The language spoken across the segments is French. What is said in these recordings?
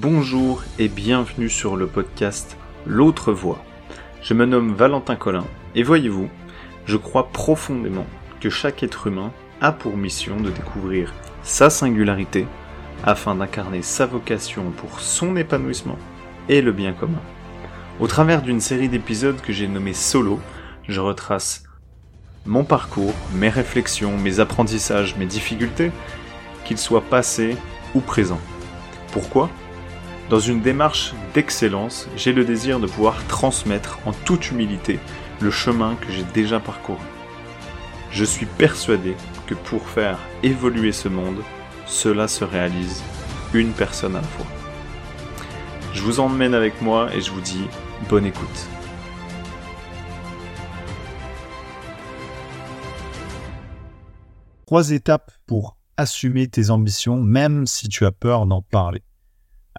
Bonjour et bienvenue sur le podcast L'autre voix. Je me nomme Valentin Collin et voyez-vous, je crois profondément que chaque être humain a pour mission de découvrir sa singularité afin d'incarner sa vocation pour son épanouissement et le bien commun. Au travers d'une série d'épisodes que j'ai nommé Solo, je retrace mon parcours, mes réflexions, mes apprentissages, mes difficultés, qu'ils soient passés ou présents. Pourquoi? Dans une démarche d'excellence, j'ai le désir de pouvoir transmettre en toute humilité le chemin que j'ai déjà parcouru. Je suis persuadé que pour faire évoluer ce monde, cela se réalise une personne à la fois. Je vous emmène avec moi et je vous dis bonne écoute. Trois étapes pour assumer tes ambitions, même si tu as peur d'en parler.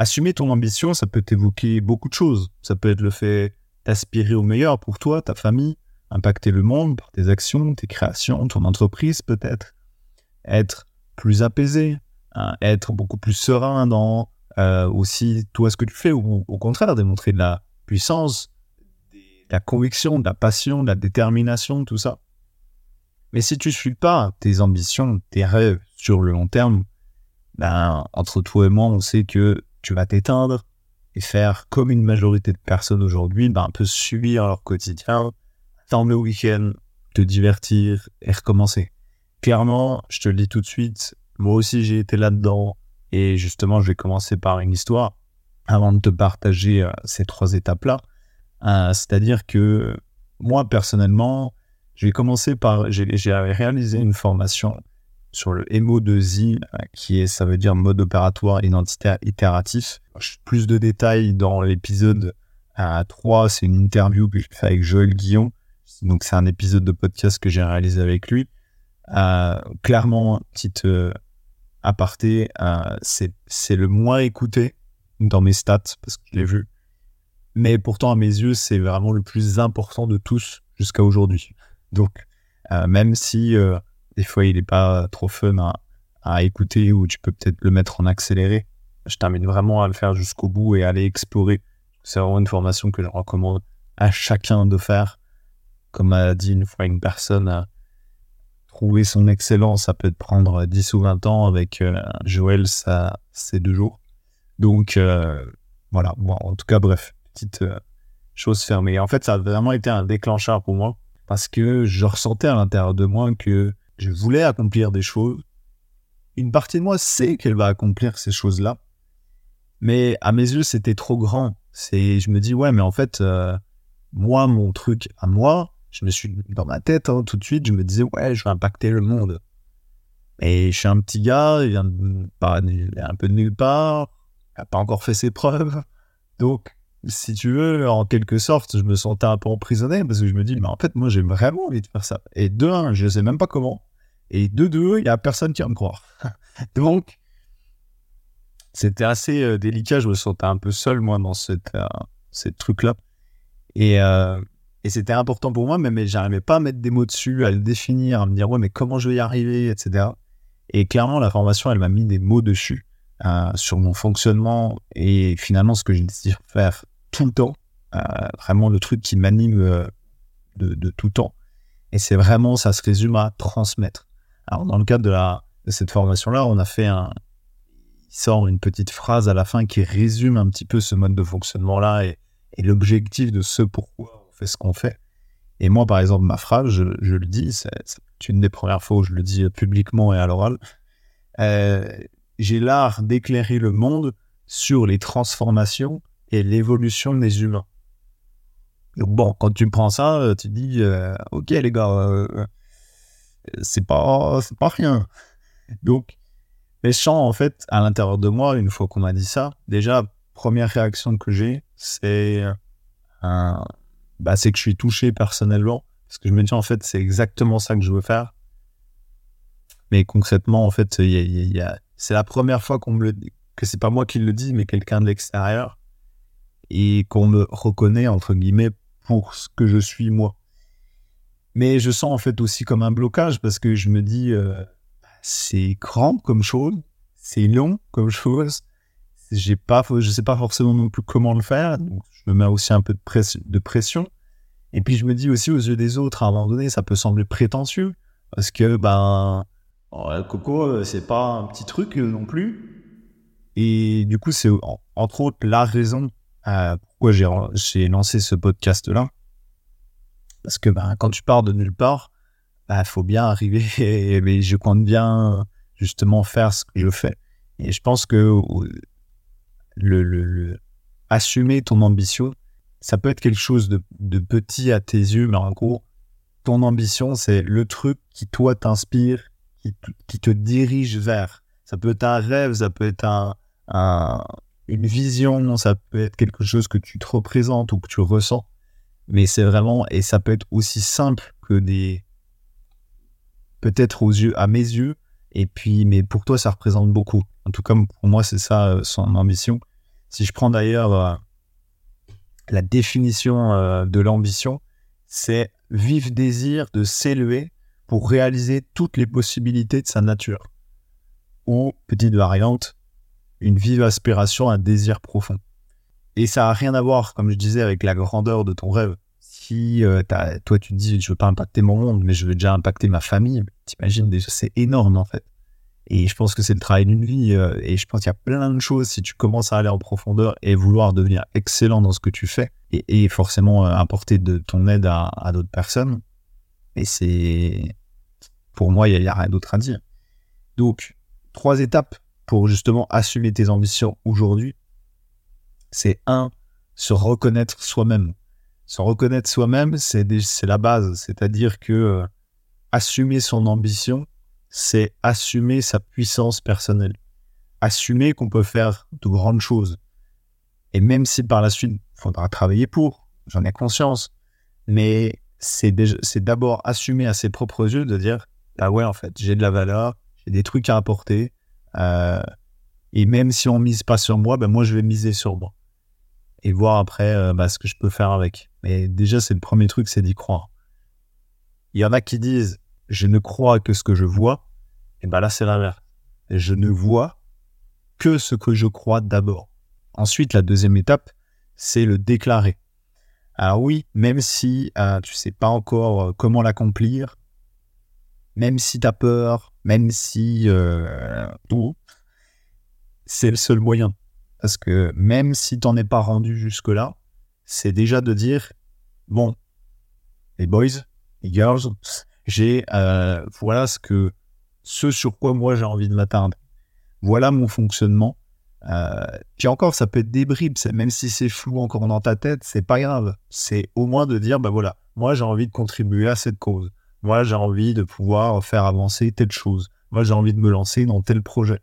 Assumer ton ambition, ça peut évoquer beaucoup de choses. Ça peut être le fait d'aspirer au meilleur pour toi, ta famille, impacter le monde par tes actions, tes créations, ton entreprise peut-être. Être plus apaisé, hein, être beaucoup plus serein dans euh, aussi toi ce que tu fais, ou au contraire démontrer de la puissance, de la conviction, de la passion, de la détermination, tout ça. Mais si tu ne suis pas tes ambitions, tes rêves sur le long terme, ben, entre toi et moi, on sait que tu vas t'éteindre et faire comme une majorité de personnes aujourd'hui, ben, un peu subir leur quotidien, attendre le week-end, te divertir et recommencer. Clairement, je te le dis tout de suite, moi aussi j'ai été là-dedans et justement je vais commencer par une histoire avant de te partager euh, ces trois étapes-là. Euh, c'est-à-dire que moi personnellement, j'ai commencé par, j'ai réalisé une formation sur le MO2I, euh, qui est, ça veut dire mode opératoire identitaire itératif. Plus de détails dans l'épisode 3, c'est une interview que j'ai fait avec Joël Guillon. Donc, c'est un épisode de podcast que j'ai réalisé avec lui. Euh, clairement, petite euh, aparté, c'est le moins écouté dans mes stats, parce que je l'ai vu. Mais pourtant, à mes yeux, c'est vraiment le plus important de tous jusqu'à aujourd'hui. Donc, euh, même si euh, des fois il n'est pas trop fun à, écouter ou tu peux peut-être le mettre en accéléré, je t'invite vraiment à le faire jusqu'au bout et à aller explorer. C'est vraiment une formation que je recommande à chacun de faire. Comme a dit une fois une personne, trouver son excellence, ça peut te prendre 10 ou 20 ans. Avec euh, Joël, ça, c'est deux jours. Donc, voilà. Bon, en tout cas, bref, petite chose fermée. En fait, ça a vraiment été un déclencheur pour moi parce que je ressentais à l'intérieur de moi que je voulais accomplir des choses. Une partie de moi sait qu'elle va accomplir ces choses-là, mais à mes yeux, c'était trop grand. C'est, je me dis, ouais, mais en fait, euh, moi, mon truc à moi, je me suis dans ma tête hein, tout de suite, je me disais, ouais, je vais impacter le monde. Et je suis un petit gars, il vient de, un peu de nulle part, il n'a pas encore fait ses preuves. Donc, si tu veux, en quelque sorte, je me sentais un peu emprisonné parce que je me dis, mais en fait, moi, j'ai vraiment envie de faire ça. Et de un, je ne sais même pas comment. Et de deux, il n'y a personne qui va me croire. Donc, c'était assez euh, délicat. Je me sentais un peu seul, moi, dans cette, euh, truc-là. Et, euh, et c'était important pour moi, mais, mais j'arrivais pas à mettre des mots dessus, à le définir, à me dire, ouais, mais comment je vais y arriver, etc. Et clairement, la formation, elle m'a mis des mots dessus. sur mon fonctionnement et finalement ce que je désire faire tout le temps. Euh, vraiment le truc qui m'anime euh, de, tout temps. Et c'est vraiment, ça se résume à transmettre. Alors, dans le cadre de, cette formation-là, on a fait un. Il sort une petite phrase à la fin qui résume un petit peu ce mode de fonctionnement-là et, l'objectif de ce pourquoi on fait ce qu'on fait. Et moi, par exemple, ma phrase, je, le dis, c'est une des premières fois où je le dis publiquement et à l'oral. Euh, j'ai l'art d'éclairer le monde sur les transformations et l'évolution des humains. Donc bon, quand tu prends ça, euh, tu dis, euh, ok les gars, c'est pas, pas rien. Donc, les chants, en fait, à l'intérieur de moi, une fois qu'on m'a dit ça, déjà, première réaction que j'ai, c'est, bah, c'est que je suis touché personnellement, parce que je me dis, en fait, c'est exactement ça que je veux faire. Mais concrètement, en fait, c'est la première fois qu'on me dit, que c'est pas moi qui le dis, mais quelqu'un de l'extérieur et qu'on me reconnaît, entre guillemets, pour ce que je suis moi. Mais je sens en fait aussi comme un blocage parce que je me dis, euh, c'est grand comme chose, c'est long comme chose, j'ai pas, je sais pas forcément non plus comment le faire. Donc je me mets aussi un peu de, pression. Et puis je me dis aussi aux yeux des autres, à un moment donné, ça peut sembler prétentieux parce que ben Coco, euh, c'est pas un petit truc euh, non plus. Et du coup, c'est entre autres la raison pourquoi j'ai lancé ce podcast-là. Parce que ben, quand tu pars de nulle part, il ben, faut bien arriver et, je compte bien justement faire ce que je fais. Et je pense que le, assumer ton ambition, ça peut être quelque chose de, de petit à tes yeux, mais en gros, ton ambition, c'est le truc qui, toi, t'inspire, qui, te dirige vers. Ça peut être un rêve, ça peut être un, une vision, ça peut être quelque chose que tu te représentes ou que tu ressens. Mais c'est vraiment, et ça peut être aussi simple que des, peut-être aux yeux, à mes yeux, et puis, mais pour toi, ça représente beaucoup. En tout cas, pour moi, c'est ça euh, son ambition. Si je prends d'ailleurs euh, la définition euh, de l'ambition, c'est vif désir de s'élever pour réaliser toutes les possibilités de sa nature. Ou, petite variante, une vive aspiration, un désir profond. Et ça n'a rien à voir, comme je disais, avec la grandeur de ton rêve. Si euh, toi tu te dis, je veux pas impacter mon monde, mais je veux déjà impacter ma famille, t'imagines déjà, c'est énorme en fait. Et je pense que c'est le travail d'une vie. Euh, et je pense qu'il y a plein de choses si tu commences à aller en profondeur et vouloir devenir excellent dans ce que tu fais et, forcément euh, apporter de ton aide à, à d'autres personnes. Et c'est pour moi, il n'y a, rien d'autre à dire. Donc, trois étapes pour justement assumer tes ambitions aujourd'hui. C'est un, se reconnaître soi-même. Se reconnaître soi-même, c'est la base. C'est-à-dire que euh, assumer son ambition, c'est assumer sa puissance personnelle. Assumer qu'on peut faire de grandes choses. Et même si par la suite, il faudra travailler pour, j'en ai conscience. Mais c'est d'abord assumer à ses propres yeux de dire ah ouais, en fait, j'ai de la valeur, j'ai des trucs à apporter. Euh, et même si on mise pas sur moi, ben moi, je vais miser sur moi. Et voir après euh, bah, ce que je peux faire avec. Mais déjà, c'est le premier truc, c'est d'y croire. Il y en a qui disent, je ne crois que ce que je vois. Et ben là, c'est l'inverse. Je ne vois que ce que je crois d'abord. Ensuite, la deuxième étape, c'est le déclarer. Alors oui, même si euh, tu sais pas encore comment l'accomplir, même si tu as peur, même si euh, c'est le seul moyen. Parce que même si t'en es pas rendu jusque-là, c'est déjà de dire, bon, les boys, les girls, j'ai, euh, voilà ce que, ce sur quoi moi j'ai envie de m'atteindre. Voilà mon fonctionnement. Euh, puis encore, ça peut être des même si c'est flou encore dans ta tête, c'est pas grave. C'est au moins de dire, bah voilà, moi j'ai envie de contribuer à cette cause. Moi, j'ai envie de pouvoir faire avancer telle chose. Moi, j'ai envie de me lancer dans tel projet.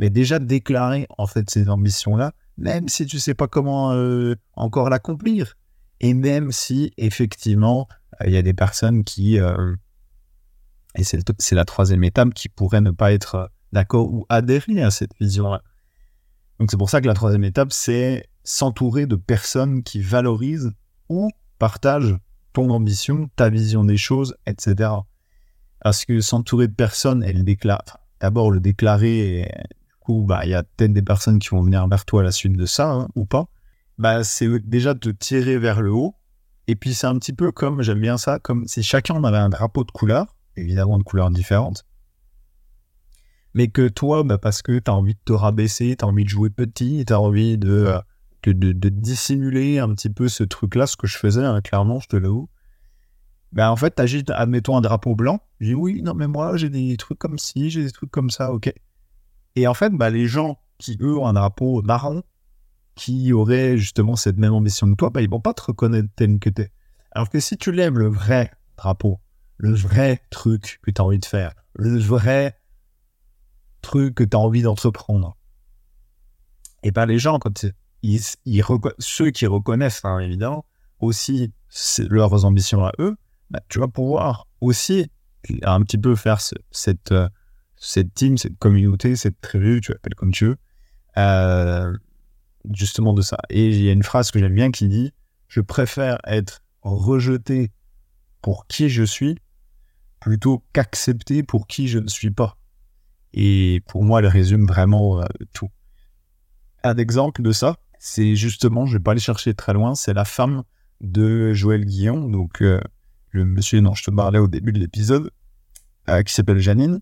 Mais déjà déclarer en fait ces ambitions-là, même si tu sais pas comment euh, encore l'accomplir, et même si effectivement euh, il y a des personnes qui euh, et c'est la troisième étape qui pourraient ne pas être d'accord ou adhérer à cette vision-là. Donc c'est pour ça que la troisième étape, c'est s'entourer de personnes qui valorisent ou partagent ton ambition, ta vision des choses, etc. Parce que s'entourer de personnes, elle déclare, d'abord le déclarer, bah, il y a peut-être des personnes qui vont venir vers toi à la suite de ça, hein, ou pas. Bah, c'est déjà te tirer vers le haut. Et puis, c'est un petit peu comme, j'aime bien ça, comme si chacun avait un drapeau de couleur, évidemment de couleurs différentes. Mais que toi, bah, parce que tu as envie de te rabaisser, tu as envie de jouer petit, tu as envie de, euh, de, dissimuler un petit peu ce truc-là, ce que je faisais, hein, clairement, je te l'avoue. Ben, en fait, t'agites, admettons, un drapeau blanc. Dis, oui, non, mais moi, j'ai des trucs comme ci, j'ai des trucs comme ça, ok. Et en fait, bah, les gens qui, eux, ont un drapeau marron, qui auraient justement cette même ambition que toi, bah, ils vont pas te reconnaître tel que t'es. Alors que si tu l'aimes, le vrai drapeau, le vrai truc que tu as envie de faire, le vrai truc que tu as envie d'entreprendre, et ben les gens, quand ils, ceux qui reconnaissent, hein, évidemment, aussi leurs ambitions à eux, bah, tu vas pouvoir aussi un petit peu faire cette, euh, cette team, cette communauté, cette tribu, tu l'appelles comme tu veux, euh, justement de ça. Et il y a une phrase que j'aime bien qui dit Je préfère être rejeté pour qui je suis plutôt qu'accepté pour qui je ne suis pas. Et pour moi, elle résume vraiment euh, tout. Un exemple de ça, c'est justement, je vais pas aller chercher très loin, c'est la femme de Joël Guillon, donc euh, le monsieur dont je te parlais au début de l'épisode, euh, qui s'appelle Janine,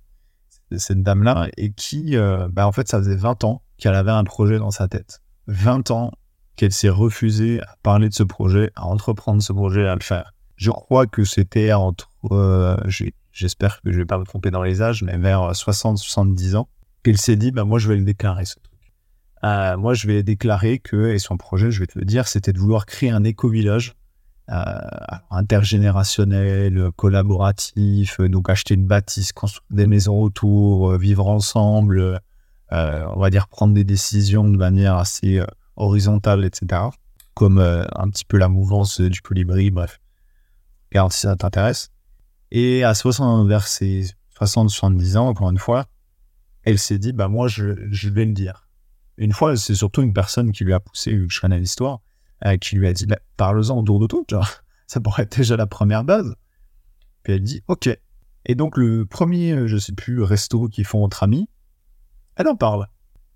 cette dame-là, et qui, euh, bah, en fait, ça faisait 20 ans qu'elle avait un projet dans sa tête. 20 ans qu'elle s'est refusée à parler de ce projet, à entreprendre ce projet, à le faire. Je crois que c'était entre, j'espère que je vais pas me tromper dans les âges, mais vers 60-70 ans, qu'elle s'est dit, bah, moi, je vais le déclarer, ce truc. Euh, moi, je vais déclarer que, et son projet, je vais te le dire, c'était de vouloir créer un éco-village euh, intergénérationnel, collaboratif, euh, donc acheter une bâtisse, construire des maisons autour, vivre ensemble, on va dire prendre des décisions de manière assez horizontale, etc. Comme un petit peu la mouvance du colibri, bref. Regarde si ça t'intéresse. Et à 60, vers ses 60-70 ans, encore une fois, elle s'est dit, bah moi, je, je vais le dire une fois, c'est surtout une personne qui lui a poussé, je connais l'histoire, euh, qui lui a dit bah, parle-en autour de tout, genre, ça pourrait être déjà la première base. Puis elle dit ok. Et donc le premier, euh, je sais plus, resto qu'ils font entre amis, elle en parle.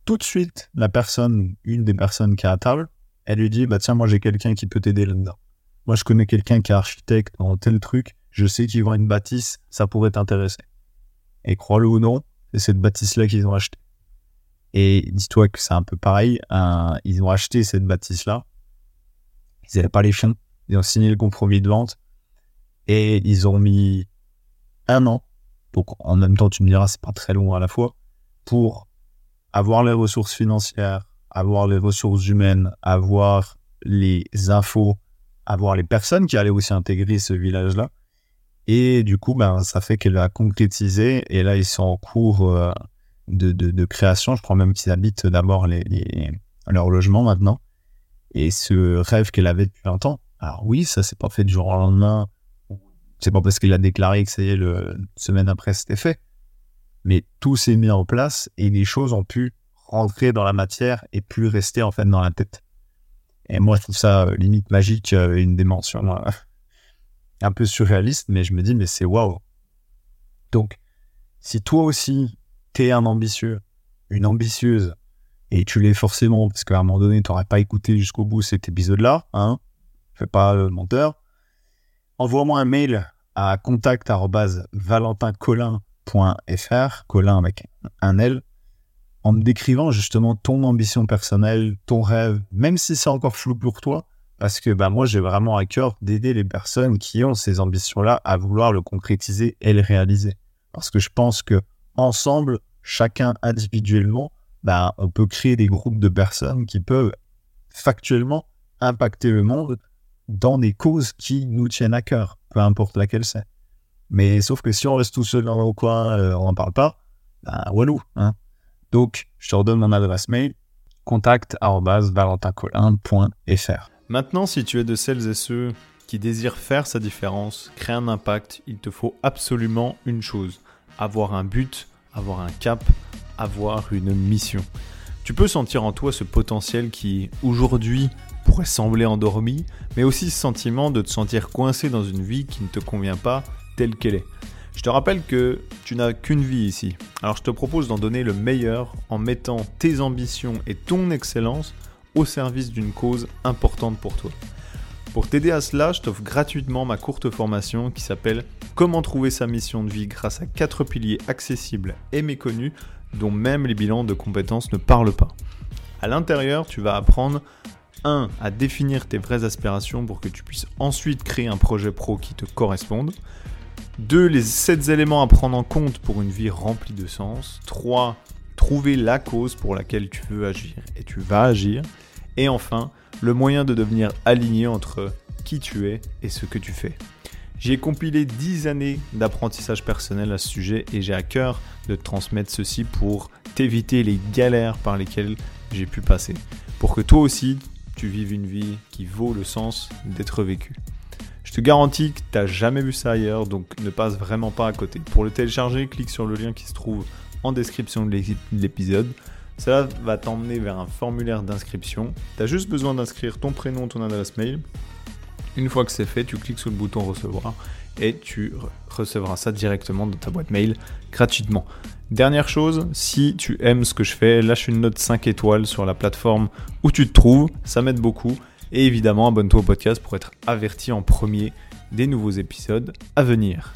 Tout de suite, la personne, une des personnes qui est à table, elle lui dit bah tiens, moi j'ai quelqu'un qui peut t'aider là-dedans. Moi je connais quelqu'un qui est architecte dans tel truc, je sais qu'ils vend une bâtisse, ça pourrait t'intéresser. Et crois-le ou non, c'est cette bâtisse-là qu'ils ont achetée. Et dis-toi que c'est un peu pareil. ils ont acheté cette bâtisse-là. Ils n'avaient pas les fonds. Ils ont signé le compromis de vente. Et ils ont mis un an. Donc, en même temps, tu me diras, c'est pas très long à la fois. Pour avoir les ressources financières, avoir les ressources humaines, avoir les infos, avoir les personnes qui allaient aussi intégrer ce village-là. Et du coup, ben, ça fait qu'elle a concrétisé. Et là, ils sont en cours euh, de, création. Je crois même qu'ils habitent d'abord leur logement maintenant. Et ce rêve qu'elle avait depuis longtemps, alors oui, ça s'est pas fait du jour au lendemain. C'est pas parce qu'il a déclaré que ça y est, le semaine après, c'était fait. Mais tout s'est mis en place et les choses ont pu rentrer dans la matière et plus rester en fait dans la tête. Et moi, je trouve ça euh, limite magique, euh, une dimension euh, un peu surréaliste, mais je me dis, mais c'est waouh. Donc, si toi aussi, t'es un ambitieux, une ambitieuse, et tu l'es forcément, parce qu'à un moment donné, tu n'aurais pas écouté jusqu'au bout cet épisode-là, hein, fais pas le menteur, envoie-moi un mail à contact.valentincolin.fr, Colin avec un L, en me décrivant justement ton ambition personnelle, ton rêve, même si c'est encore flou pour toi, parce que bah, moi j'ai vraiment à cœur d'aider les personnes qui ont ces ambitions-là à vouloir le concrétiser et le réaliser. Parce que je pense que ensemble, chacun individuellement, bah, on peut créer des groupes de personnes qui peuvent factuellement impacter le monde dans des causes qui nous tiennent à cœur, peu importe laquelle c'est. Mais sauf que si on reste tout seul dans le coin, euh, on n'en parle pas, bah, walou. Hein. Donc, je te redonne mon adresse mail, contact.valentincolin.fr. Maintenant, si tu es de celles et ceux qui désirent faire sa différence, créer un impact, il te faut absolument une chose avoir un but, avoir un cap, avoir une mission. Tu peux sentir en toi ce potentiel qui, aujourd'hui, pourrait sembler endormi, mais aussi ce sentiment de te sentir coincé dans une vie qui ne te convient pas telle qu'elle est. Je te rappelle que tu n'as qu'une vie ici, alors je te propose d'en donner le meilleur en mettant tes ambitions et ton excellence au service d'une cause importante pour toi. Pour t'aider à cela, je t'offre gratuitement ma courte formation qui s'appelle Comment trouver sa mission de vie grâce à quatre piliers accessibles et méconnus dont même les bilans de compétences ne parlent pas. À l'intérieur, tu vas apprendre 1. à définir tes vraies aspirations pour que tu puisses ensuite créer un projet pro qui te corresponde. 2. Les 7 éléments à prendre en compte pour une vie remplie de sens. 3. Trouver la cause pour laquelle tu veux agir et tu vas agir. Et enfin, le moyen de devenir aligné entre qui tu es et ce que tu fais. J'ai compilé 10 années d'apprentissage personnel à ce sujet et j'ai à cœur de te transmettre ceci pour t'éviter les galères par lesquelles j'ai pu passer. Pour que toi aussi, tu vives une vie qui vaut le sens d'être vécue. Je te garantis que tu n'as jamais vu ça ailleurs, donc ne passe vraiment pas à côté. Pour le télécharger, clique sur le lien qui se trouve en description de l'épisode. Cela va t'emmener vers un formulaire d'inscription. Tu as juste besoin d'inscrire ton prénom, ton adresse mail. Une fois que c'est fait, tu cliques sur le bouton recevoir et tu recevras ça directement dans ta boîte mail gratuitement. Dernière chose, si tu aimes ce que je fais, lâche une note 5 étoiles sur la plateforme où tu te trouves, ça m'aide beaucoup. Et évidemment, abonne-toi au podcast pour être averti en premier des nouveaux épisodes à venir.